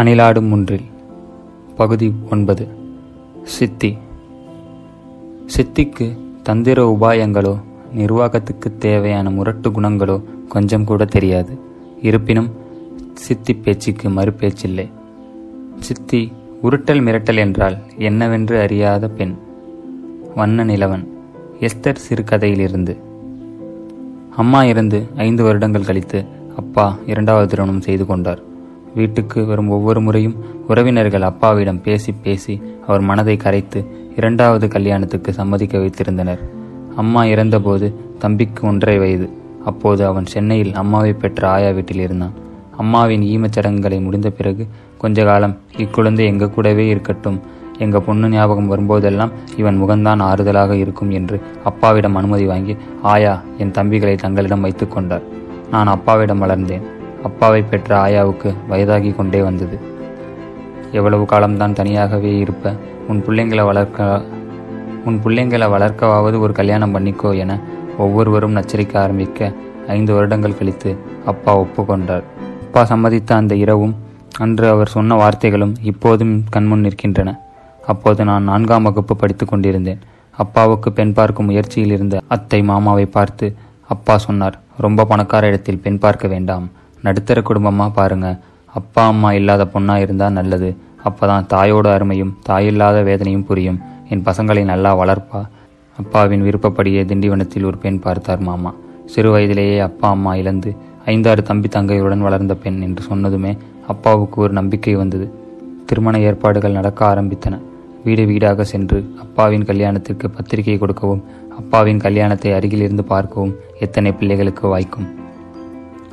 அணிலாடும் ஒன்றில் பகுதி ஒன்பது. சித்தி. சித்திக்கு தந்திர உபாயங்களோ நிர்வாகத்துக்கு தேவையான முரட்டு குணங்களோ கொஞ்சம் கூட தெரியாது. இருப்பினும் சித்தி பேச்சுக்கு மறுபேச்சில்லை. சித்தி உருட்டல் மிரட்டல் என்றால் என்னவென்று அறியாத பெண். வண்ண நிலவன். எஸ்தர் சிறுகதையிலிருந்து. அம்மா இருந்து ஐந்து வருடங்கள் கழித்து அப்பா இரண்டாவது திருமணம் செய்து கொண்டார். வீட்டுக்கு வரும் ஒவ்வொரு முறையும் உறவினர்கள் அப்பாவிடம் பேசி பேசி அவர் மனதை கரைத்து இரண்டாவது கல்யாணத்துக்கு சம்மதிக்க வைத்திருந்தனர். அம்மா இறந்தபோது தம்பிக்கு ஒன்றரை வயது. அப்போது அவன் சென்னையில் அம்மாவை பெற்ற ஆயா வீட்டில் இருந்தான். அம்மாவின் ஈமச் சடங்குகளை முடிந்த பிறகு கொஞ்ச காலம் இக்குழந்தை எங்க கூடவே இருக்கட்டும் எங்க பொண்ணு ஞாபகம் வரும்போதெல்லாம் இவன் முகம்தான் ஆறுதலாக இருக்கும் என்று அப்பாவிடம் அனுமதி வாங்கி ஆயா என் தம்பிகளை தங்களிடம் வைத்துக்கொண்டார் நான் அப்பாவிடம் வளர்ந்தேன். அப்பாவை பெற்ற ஆயாவுக்கு வயதாகி கொண்டே வந்தது. எவ்வளவு காலம்தான் தனியாகவே இருப்ப உன் பிள்ளைங்களை வளர்க்க உன் பிள்ளைங்களை வளர்க்கவாவது ஒரு கல்யாணம் பண்ணிக்கோ என ஒவ்வொருவரும் நச்சரிக்க ஆரம்பிக்க ஐந்து வருடங்கள் கழித்து அப்பா ஒப்புக்கொண்டார் அப்பா சம்மதித்த அந்த இரவும் அன்று அவர் சொன்ன வார்த்தைகளும் இப்போதும் கண்முன் நிற்கின்றன. அப்போது நான் நான்காம் வகுப்பு படித்துக் கொண்டிருந்தேன். அப்பாவுக்கு பெண் பார்க்கும் முயற்சியில் இருந்த அத்தை மாமாவை பார்த்து அப்பா சொன்னார். ரொம்ப பணக்கார இடத்தில் பெண் பார்க்க வேண்டாம். நடுத்தர குடும்பமாக பாருங்க. அப்பா அம்மா இல்லாத பொண்ணாக இருந்தால் நல்லது. அப்பதான் தாயோட அருமையும் தாயில்லாத வேதனையும் புரியும். என் பசங்களை நல்லா வளர்ப்பா. அப்பாவின் விருப்பப்படியே திண்டிவனத்தில் ஒரு பெண் பார்த்தார் மாமா. சிறு வயதிலேயே அப்பா அம்மா இழந்து ஐந்தாறு தம்பி தங்கையுடன் வளர்ந்த பெண் என்று சொன்னதுமே அப்பாவுக்கு ஒரு நம்பிக்கை வந்தது. திருமண ஏற்பாடுகள் நடக்க ஆரம்பித்தன. வீடு வீடாக சென்று அப்பாவின் கல்யாணத்திற்கு பத்திரிகை கொடுக்கவும் அப்பாவின் கல்யாணத்தை அருகில் இருந்து பார்க்கவும் எத்தனை பிள்ளைகளுக்கு வாய்க்கும்.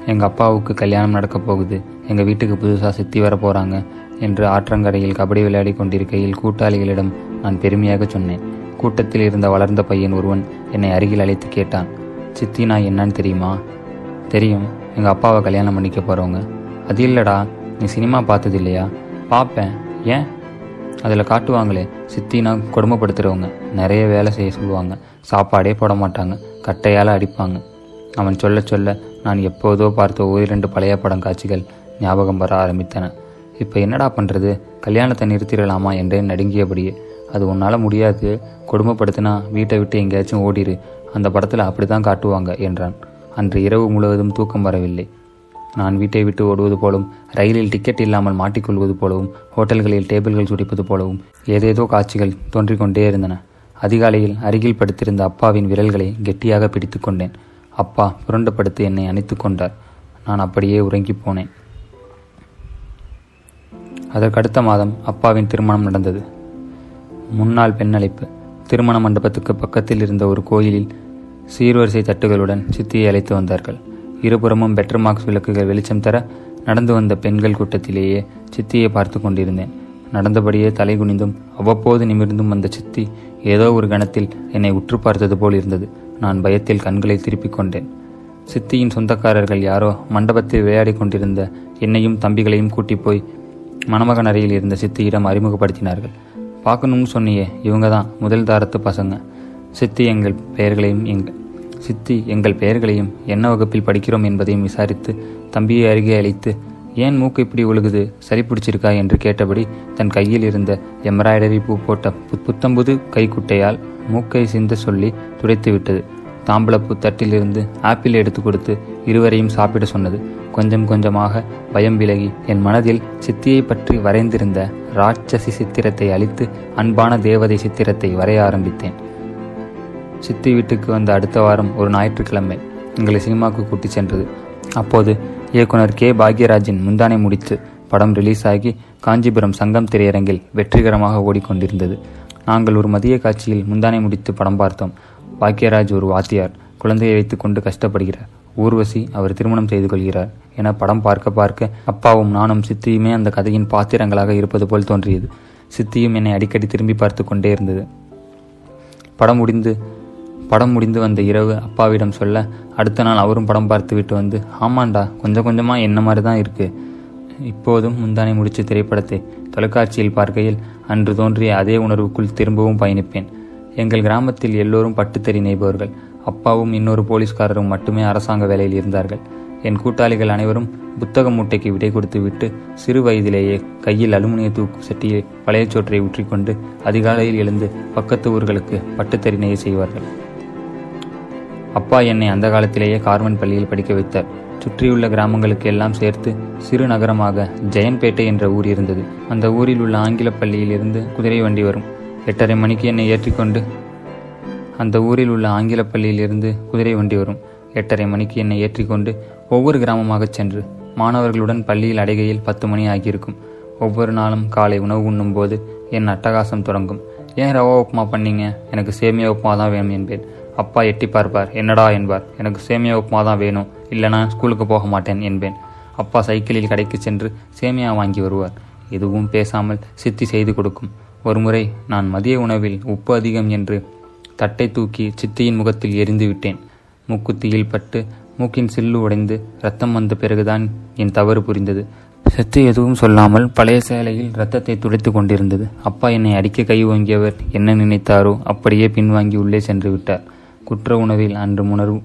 எங்கள் அப்பாவுக்கு கல்யாணம் நடக்கப் போகுது. எங்கள் வீட்டுக்கு புதுசாக சித்தி வர போகிறாங்க என்று ஆற்றங்கரையில் கபடி விளையாடி கொண்டிருக்கையில் கூட்டாளிகளிடம் நான் பெருமையாக சொன்னேன். கூட்டத்தில் இருந்த வளர்ந்த பையன் ஒருவன் என்னை அருகில் அழைத்து கேட்டான். சித்தி நான் என்னன்னு தெரியுமா? தெரியும். எங்கள் அப்பாவை கல்யாணம் பண்ணிக்க போகிறவங்க அது இல்லடா. நீ சினிமா பார்த்தது இல்லையா பார்ப்பேன். ஏன்? அதில் காட்டுவாங்களே. சித்தினா கொடுமைப்படுத்துகிறவங்க நிறைய வேலை செய்ய சொல்லுவாங்க. சாப்பாடே போட மாட்டாங்க. கட்டையால் அடிப்பாங்க. அவன் சொல்ல சொல்ல நான் எப்போதோ பார்த்த ஓரிரண்டு பழைய படம் காட்சிகள் ஞாபகம் வர ஆரம்பித்தன. இப்போ என்னடா பண்ணுறது கல்யாணத்தை நிறுத்திடலாமா என்றேன் நடுங்கியபடியே அது உன்னால் முடியாது. கொடுமைப்படுத்தினா வீட்டை விட்டு எங்கேயாச்சும் ஓடிரு. அந்த படத்தில் அப்படி தான் காட்டுவாங்க என்றான். அன்று இரவு முழுவதும் தூக்கம் வரவில்லை. நான் வீட்டை விட்டு ஓடுவது போலவும் ரயிலில் டிக்கெட் இல்லாமல் மாட்டிக்கொள்வது போலவும் ஹோட்டல்களில் டேபிள்கள் சுடிப்பது போலவும் ஏதேதோ காட்சிகள் தோன்றிக்கொண்டே இருந்தன. அதிகாலையில் அருகில் படுத்திருந்த அப்பாவின் விரல்களை கெட்டியாக பிடித்து கொண்டேன். அப்பா புரண்டுபடுத்து என்னை அணைத்து கொண்டார். நான் அப்படியே உறங்கிப் போனேன். அதற்கடுத்த மாதம் அப்பாவின் திருமணம் நடந்தது. முன்னாள் பெண்ணழைப்பு. திருமண மண்டபத்துக்கு பக்கத்தில் இருந்த ஒரு கோயிலில் சீர்வரிசை தட்டுகளுடன் சித்தியை அழைத்து வந்தார்கள். இருபுறமும் பெட்டர் மார்க்ஸ் விளக்குகள் வெளிச்சம் தர நடந்து வந்த பெண்கள் கூட்டத்திலேயே சித்தியை பார்த்து கொண்டிருந்தேன். நடந்தபடியே தலை குனிந்தும் அவ்வப்போது நிமிர்ந்தும் வந்த சித்தி ஏதோ ஒரு கணத்தில் என்னை உற்று பார்த்தது போல் இருந்தது. நான் பயத்தில் கண்களை திருப்பிக் கொண்டேன். சித்தியின் சொந்தக்காரர்கள் யாரோ மண்டபத்தில் விளையாடி கொண்டிருந்த என்னையும் தம்பிகளையும் கூட்டி போய் மணமகன் அறையில் இருந்த சித்தியிடம் அறிமுகப்படுத்தினார்கள். பார்க்கணும்னு சொன்னியே இவங்க தான் முதல் தாரத்து பசங்க. சித்தி எங்கள் பெயர்களையும் எங்கள் சித்தி எங்கள் பெயர்களையும் என்ன வகுப்பில் படிக்கிறோம் என்பதையும் விசாரித்து தம்பியை அருகே அழைத்து ஏன் மூக்கு இப்படி ஒழுகுது சரி பிடிச்சிருக்கா என்று கேட்டபடி தன் கையில் இருந்த எம்ப்ராய்டரி பூ போட்ட பு- புத்தம்புது கைக்குட்டையால் மூக்கை சிந்த சொல்லி துடைத்து விட்டது. தாம்பளப்பூ தட்டிலிருந்து ஆப்பிள் எடுத்து கொடுத்து இருவரையும் சாப்பிட சொன்னது. கொஞ்சம் கொஞ்சமாக பயம் விலகி என் மனதில் சித்தியை பற்றி வரைந்திருந்த ராட்சசி சித்திரத்தை அழித்து அன்பான தேவதை சித்திரத்தை வரைய ஆரம்பித்தேன். சித்தி வீட்டுக்கு வந்த அடுத்த வாரம் ஒரு ஞாயிற்றுக்கிழமை எங்களை சினிமாவுக்கு கூட்டிச் சென்றது. அப்போது இயக்குனர் கே. பாக்யராஜின் முந்தானை முடித்து படம் ரிலீஸ் ஆகி காஞ்சிபுரம் சங்கம் திரையரங்கில் வெற்றிகரமாக ஓடிக்கொண்டிருந்தது. நாங்கள் ஒரு மதிய காட்சியில் முந்தானை முடித்து படம் பார்த்தோம். பாக்யராஜ் ஒரு வாத்தியார் குழந்தையை வைத்துக்கொண்டு கஷ்டப்படுகிறார். ஊர்வசி அவர் திருமணம் செய்து கொள்கிறார் என படம் பார்க்க பார்க்க அப்பாவும் நானும் சித்தியுமே அந்த கதையின் பாத்திரங்களாக இருப்பது போல் தோன்றியது. சித்தியும் என்னை அடிக்கடி திரும்பி பார்த்து கொண்டே இருந்தது. படம் முடிந்து படம் முடிந்து வந்த இரவு அப்பாவிடம் சொல்ல அடுத்த நாள் அவரும் படம் பார்த்து விட்டு வந்து ஆமாண்டா கொஞ்சம் கொஞ்சமாக என்ன மாதிரி தான் இருக்குது இப்போதும் முந்தானை முடிச்ச திரைப்படத்தை தொலைக்காட்சியில் பார்க்கையில் அன்று தோன்றிய அதே உணர்வுக்குள் திரும்பவும் பயணிப்பேன். எங்கள் கிராமத்தில் எல்லோரும் பட்டுத்தறி நெய்பவர்கள் அப்பாவும் இன்னொரு போலீஸ்காரரும் மட்டுமே அரசாங்க வேலையில் இருந்தார்கள். என் கூட்டாளிகள் அனைவரும் புத்தக மூட்டைக்கு விடை கொடுத்து விட்டு சிறு வயதிலேயே கையில் அலுமினிய தூக்கு சட்டியை பழைய சோற்றை ஊற்றிக்கொண்டு அதிகாலையில் எழுந்து பக்கத்து ஊர்களுக்கு பட்டுத்தறி நெய்ய செய்வார்கள். அப்பா என்னை அந்த காலத்திலேயே கார்மன் பள்ளியில் படிக்க வைத்தார். சுற்றியுள்ள கிராமங்களுக்கு எல்லாம் சேர்த்து சிறு நகரமாக ஜெயன்பேட்டை என்ற ஊர் இருந்தது. அந்த ஊரில் உள்ள ஆங்கில பள்ளியில் இருந்து குதிரை வண்டி வரும். எட்டரை மணிக்கு என்னை ஏற்றிக்கொண்டு அந்த ஊரில் உள்ள ஆங்கில பள்ளியில் இருந்து குதிரை வண்டி வரும். எட்டரை மணிக்கு என்னை ஏற்றிக்கொண்டு ஒவ்வொரு கிராமமாகச் சென்று மாணவர்களுடன் பள்ளியில் அடைகையில் பத்து மணி ஆகியிருக்கும். ஒவ்வொரு நாளும் காலை உணவு உண்ணும் போது என் அட்டகாசம் தொடங்கும். ஏன் ரவா உப்புமா பண்ணீங்க? எனக்கு சேமியா உப்புமா தான் வேணும் என்பேன். அப்பா எட்டி பார்ப்பார். என்னடா என்பார். எனக்கு சேமியா உப்புமா தான் வேணும். இல்லைனா ஸ்கூலுக்கு போக மாட்டேன் என்பேன். அப்பா சைக்கிளில் கடைக்கு சென்று சேமியா வாங்கி வருவார். எதுவும் பேசாமல் சித்தி செய்து கொடுக்கும். ஒருமுறை நான் மதிய உணவில் உப்பு அதிகம் என்று தட்டை தூக்கி சித்தியின் முகத்தில் எரிந்து விட்டேன். மூக்குத்தியில் பட்டு மூக்கின் சில்லு உடைந்து ரத்தம் வந்த பிறகுதான் என் தவறு புரிந்தது. சித்தி எதுவும் சொல்லாமல் பழைய சேலையில் ரத்தத்தை துடைத்து கொண்டிருந்தது. அப்பா என்னை அடிக்க கை ஓங்கியவர் என்ன நினைத்தாரோ அப்படியே பின்வாங்கி உள்ளே சென்று விட்டார். குற்ற உணவில் அன்று உணர்வு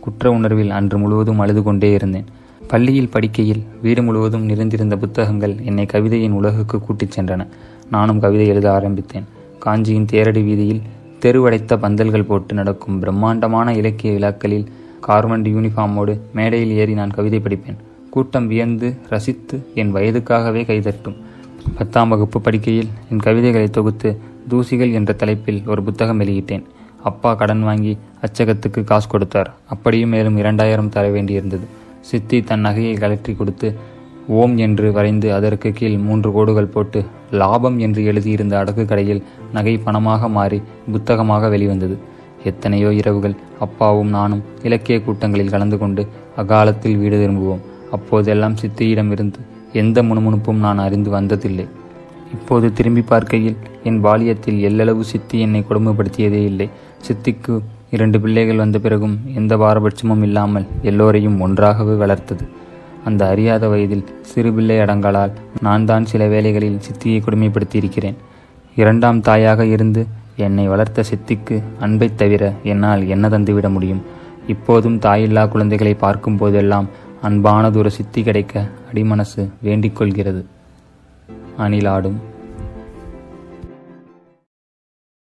குற்ற உணர்வில் அன்று முழுவதும் அழுது கொண்டே இருந்தேன். பள்ளியில் படிக்கையில் வீடு முழுவதும் நிறைந்திருந்த புத்தகங்கள் என்னை கவிதையின் உலகுக்கு கூட்டிச் சென்றன. நானும் கவிதை எழுத ஆரம்பித்தேன். காஞ்சியின் தேரடி வீதியில் தெருவடைத்த பந்தல்கள் போட்டு நடக்கும் பிரம்மாண்டமான இலக்கிய விழாக்களில் கார்மெண்ட் யூனிஃபார்மோடு மேடையில் ஏறி நான் கவிதை படிப்பேன். கூட்டம் வியந்து ரசித்து என் வயதுக்காகவே கைதட்டும். பத்தாம் வகுப்பு படிக்கையில் என் கவிதைகளை தொகுத்து தூசிகள் என்ற தலைப்பில் ஒரு புத்தகம் வெளியிட்டேன். அப்பா கடன் வாங்கி அச்சகத்துக்கு காசு கொடுத்தார். அப்படியும் மேலும் இரண்டாயிரம் தர வேண்டியிருந்தது. சித்தி தன் நகையை கலற்றி கொடுத்து ஓம் என்று வரைந்து அதற்கு கீழ் மூன்று கோடுகள் போட்டு லாபம் என்று எழுதியிருந்த அடகு கடையில் நகை பணமாக மாறி புத்தகமாக வெளிவந்தது. எத்தனையோ இரவுகள் அப்பாவும் நானும் இலக்கிய கூட்டங்களில் கலந்து கொண்டு அகாலத்தில் வீடு திரும்புவோம். அப்போதெல்லாம் சித்தியிடமிருந்து எந்த முணுமுணுப்பும் நான் அறிந்து வந்ததில்லை. இப்போது திரும்பி பார்க்கையில் என் பாலியத்தில் எல்லளவு சித்தி என்னை கொடுமைப்படுத்தியதே இல்லை. சித்திக்கு இரண்டு பிள்ளைகள் வந்த பிறகும் எந்த பாரபட்சமும் இல்லாமல் எல்லோரையும் ஒன்றாகவே வளர்த்தது. அந்த அறியாத வயதில் சிறு பிள்ளை அடங்கலால் நான் தான் சில வேளைகளில் சித்தியை கொடுமைப்படுத்தியிருக்கிறேன். இரண்டாம் தாயாக இருந்து என்னை வளர்த்த சித்திக்கு அன்பை தவிர என்னால் என்ன தந்துவிட முடியும்? இப்போதும் தாயில்லா குழந்தைகளை பார்க்கும் போதெல்லாம் அன்பானதொரு சித்தி கிடைக்க அடிமனசு வேண்டிக் கொள்கிறது. அணிலாடும்